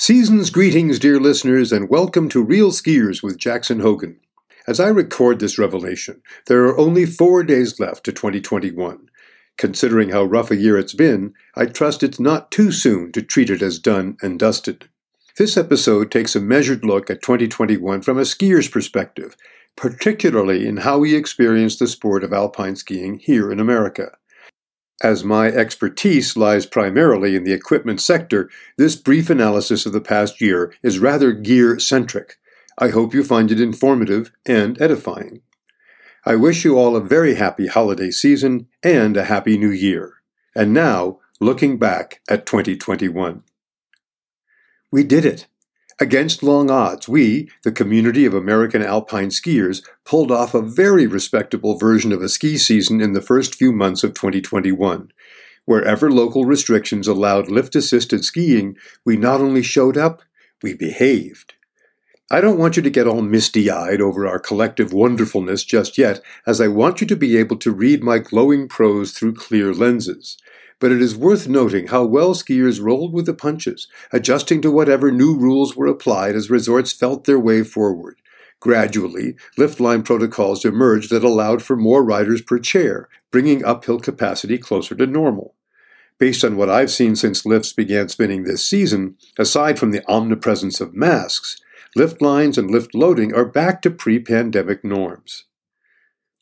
Season's greetings, dear listeners, and welcome to Real Skiers with Jackson Hogen. As I record this revelation, there are only four days left to 2021. Considering how rough a year it's been, I trust it's not too soon to treat it as done and dusted. This episode takes a measured look at 2021 from a skier's perspective, particularly in how we experience the sport of alpine skiing here in America. As my expertise lies primarily in the equipment sector, this brief analysis of the past year is rather gear centric. I hope you find it informative and edifying. I wish you all a very happy holiday season and a happy new year. And now, looking back at 2021. We did it! Against long odds, we, the community of American alpine skiers, pulled off a very respectable version of a ski season in the first few months of 2021. Wherever local restrictions allowed lift assisted skiing, we not only showed up, we behaved. I don't want you to get all misty eyed over our collective wonderfulness just yet, as I want you to be able to read my glowing prose through clear lenses but it is worth noting how well skiers rolled with the punches, adjusting to whatever new rules were applied as resorts felt their way forward. Gradually, lift line protocols emerged that allowed for more riders per chair, bringing uphill capacity closer to normal. Based on what I've seen since lifts began spinning this season, aside from the omnipresence of masks, lift lines and lift loading are back to pre pandemic norms.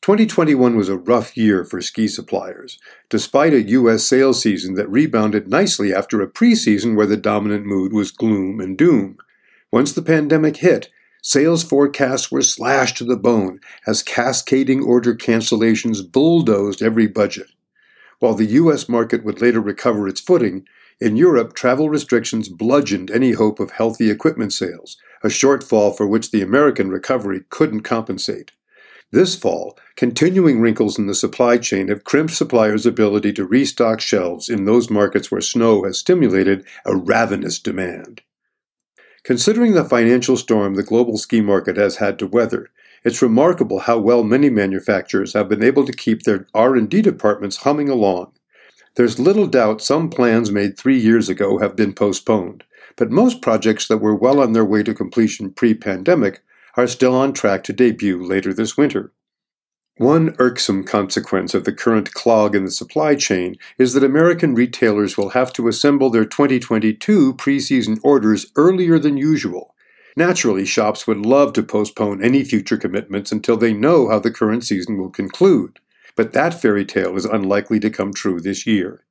2021 was a rough year for ski suppliers, despite a U.S. sales season that rebounded nicely after a preseason where the dominant mood was gloom and doom. Once the pandemic hit, sales forecasts were slashed to the bone as cascading order cancellations bulldozed every budget. While the U.S. market would later recover its footing, in Europe, travel restrictions bludgeoned any hope of healthy equipment sales, a shortfall for which the American recovery couldn't compensate. This fall, continuing wrinkles in the supply chain have crimped suppliers' ability to restock shelves in those markets where snow has stimulated a ravenous demand. Considering the financial storm the global ski market has had to weather, it's remarkable how well many manufacturers have been able to keep their R&D departments humming along. There's little doubt some plans made 3 years ago have been postponed, but most projects that were well on their way to completion pre-pandemic are still on track to debut later this winter. One irksome consequence of the current clog in the supply chain is that American retailers will have to assemble their 2022 preseason orders earlier than usual. Naturally, shops would love to postpone any future commitments until they know how the current season will conclude, but that fairy tale is unlikely to come true this year.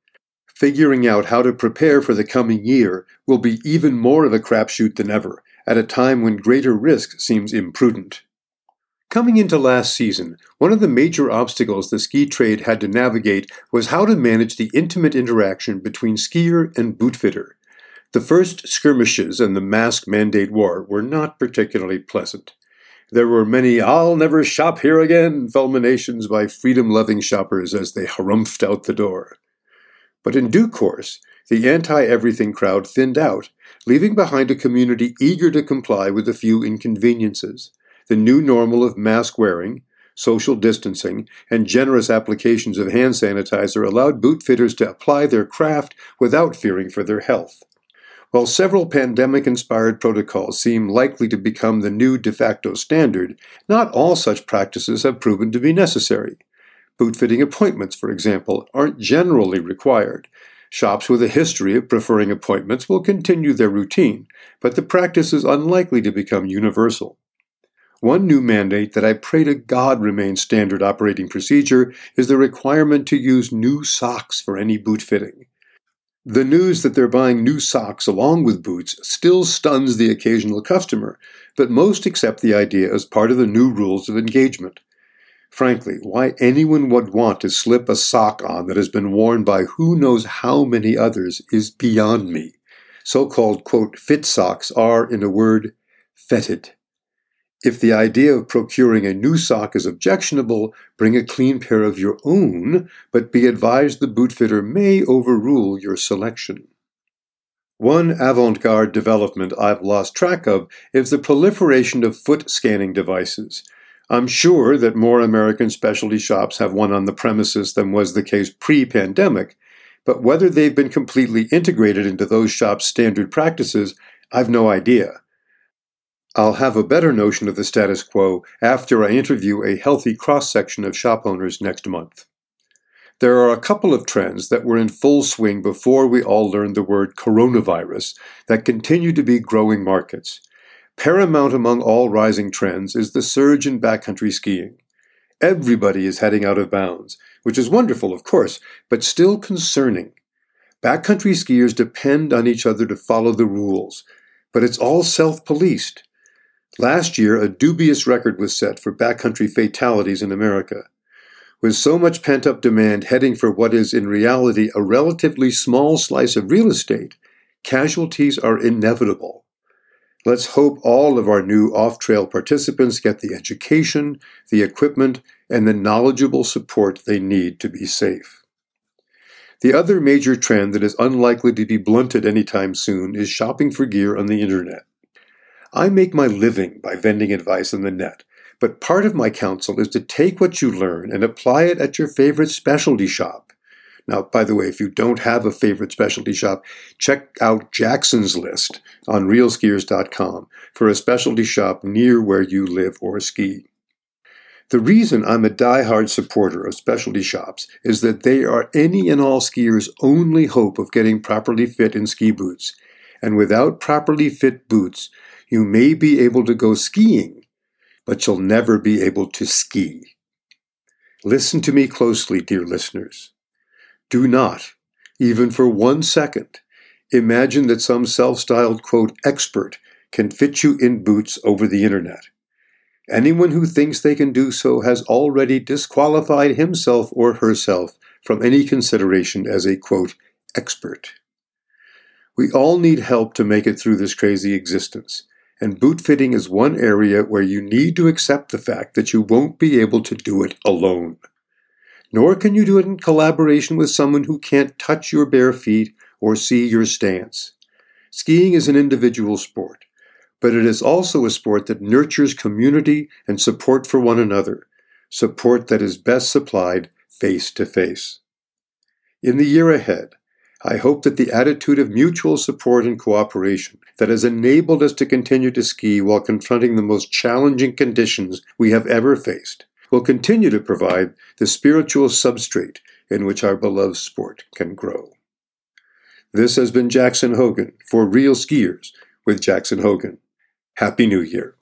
Figuring out how to prepare for the coming year will be even more of a crapshoot than ever, at a time when greater risk seems imprudent. Coming into last season, one of the major obstacles the ski trade had to navigate was how to manage the intimate interaction between skier and bootfitter. The first skirmishes and the mask mandate war were not particularly pleasant. There were many I'll never shop here again fulminations by freedom loving shoppers as they harumphed out the door. But in due course, the anti everything crowd thinned out, leaving behind a community eager to comply with a few inconveniences. The new normal of mask wearing, social distancing, and generous applications of hand sanitizer allowed bootfitters to apply their craft without fearing for their health. While several pandemic inspired protocols seem likely to become the new de facto standard, not all such practices have proven to be necessary. Bootfitting appointments, for example, aren't generally required, Shops with a history of preferring appointments will continue their routine, but the practice is unlikely to become universal. One new mandate that I pray to God remains standard operating procedure is the requirement to use new socks for any boot fitting. The news that they're buying new socks along with boots still stuns the occasional customer, but most accept the idea as part of the new rules of engagement. Frankly, why anyone would want to slip a sock on that has been worn by who knows how many others is beyond me. So called, quote, fit socks are, in a word, fetid. If the idea of procuring a new sock is objectionable, bring a clean pair of your own, but be advised the bootfitter may overrule your selection. One avant garde development I've lost track of is the proliferation of foot scanning devices. I'm sure that more American specialty shops have one on the premises than was the case pre pandemic, but whether they've been completely integrated into those shops' standard practices, I've no idea. I'll have a better notion of the status quo after I interview a healthy cross section of shop owners next month. There are a couple of trends that were in full swing before we all learned the word coronavirus that continue to be growing markets. Paramount among all rising trends is the surge in backcountry skiing. Everybody is heading out of bounds, which is wonderful, of course, but still concerning. Backcountry skiers depend on each other to follow the rules, but it's all self policed. Last year, a dubious record was set for backcountry fatalities in America. With so much pent up demand heading for what is in reality a relatively small slice of real estate, casualties are inevitable. Let's hope all of our new off trail participants get the education, the equipment, and the knowledgeable support they need to be safe. The other major trend that is unlikely to be blunted anytime soon is shopping for gear on the internet. I make my living by vending advice on the net, but part of my counsel is to take what you learn and apply it at your favorite specialty shop. Now, by the way, if you don't have a favorite specialty shop, check out Jackson's List on realskiers.com for a specialty shop near where you live or ski. The reason I'm a die-hard supporter of specialty shops is that they are any and all skiers' only hope of getting properly fit in ski boots. And without properly fit boots, you may be able to go skiing, but you'll never be able to ski. Listen to me closely, dear listeners. Do not, even for one second, imagine that some self styled, quote, expert can fit you in boots over the internet. Anyone who thinks they can do so has already disqualified himself or herself from any consideration as a, quote, expert. We all need help to make it through this crazy existence, and boot fitting is one area where you need to accept the fact that you won't be able to do it alone. Nor can you do it in collaboration with someone who can't touch your bare feet or see your stance. Skiing is an individual sport, but it is also a sport that nurtures community and support for one another, support that is best supplied face to face. In the year ahead, I hope that the attitude of mutual support and cooperation that has enabled us to continue to ski while confronting the most challenging conditions we have ever faced will continue to provide the spiritual substrate in which our beloved sport can grow. This has been Jackson Hogen for Real Skiers with Jackson Hogen. Happy New Year.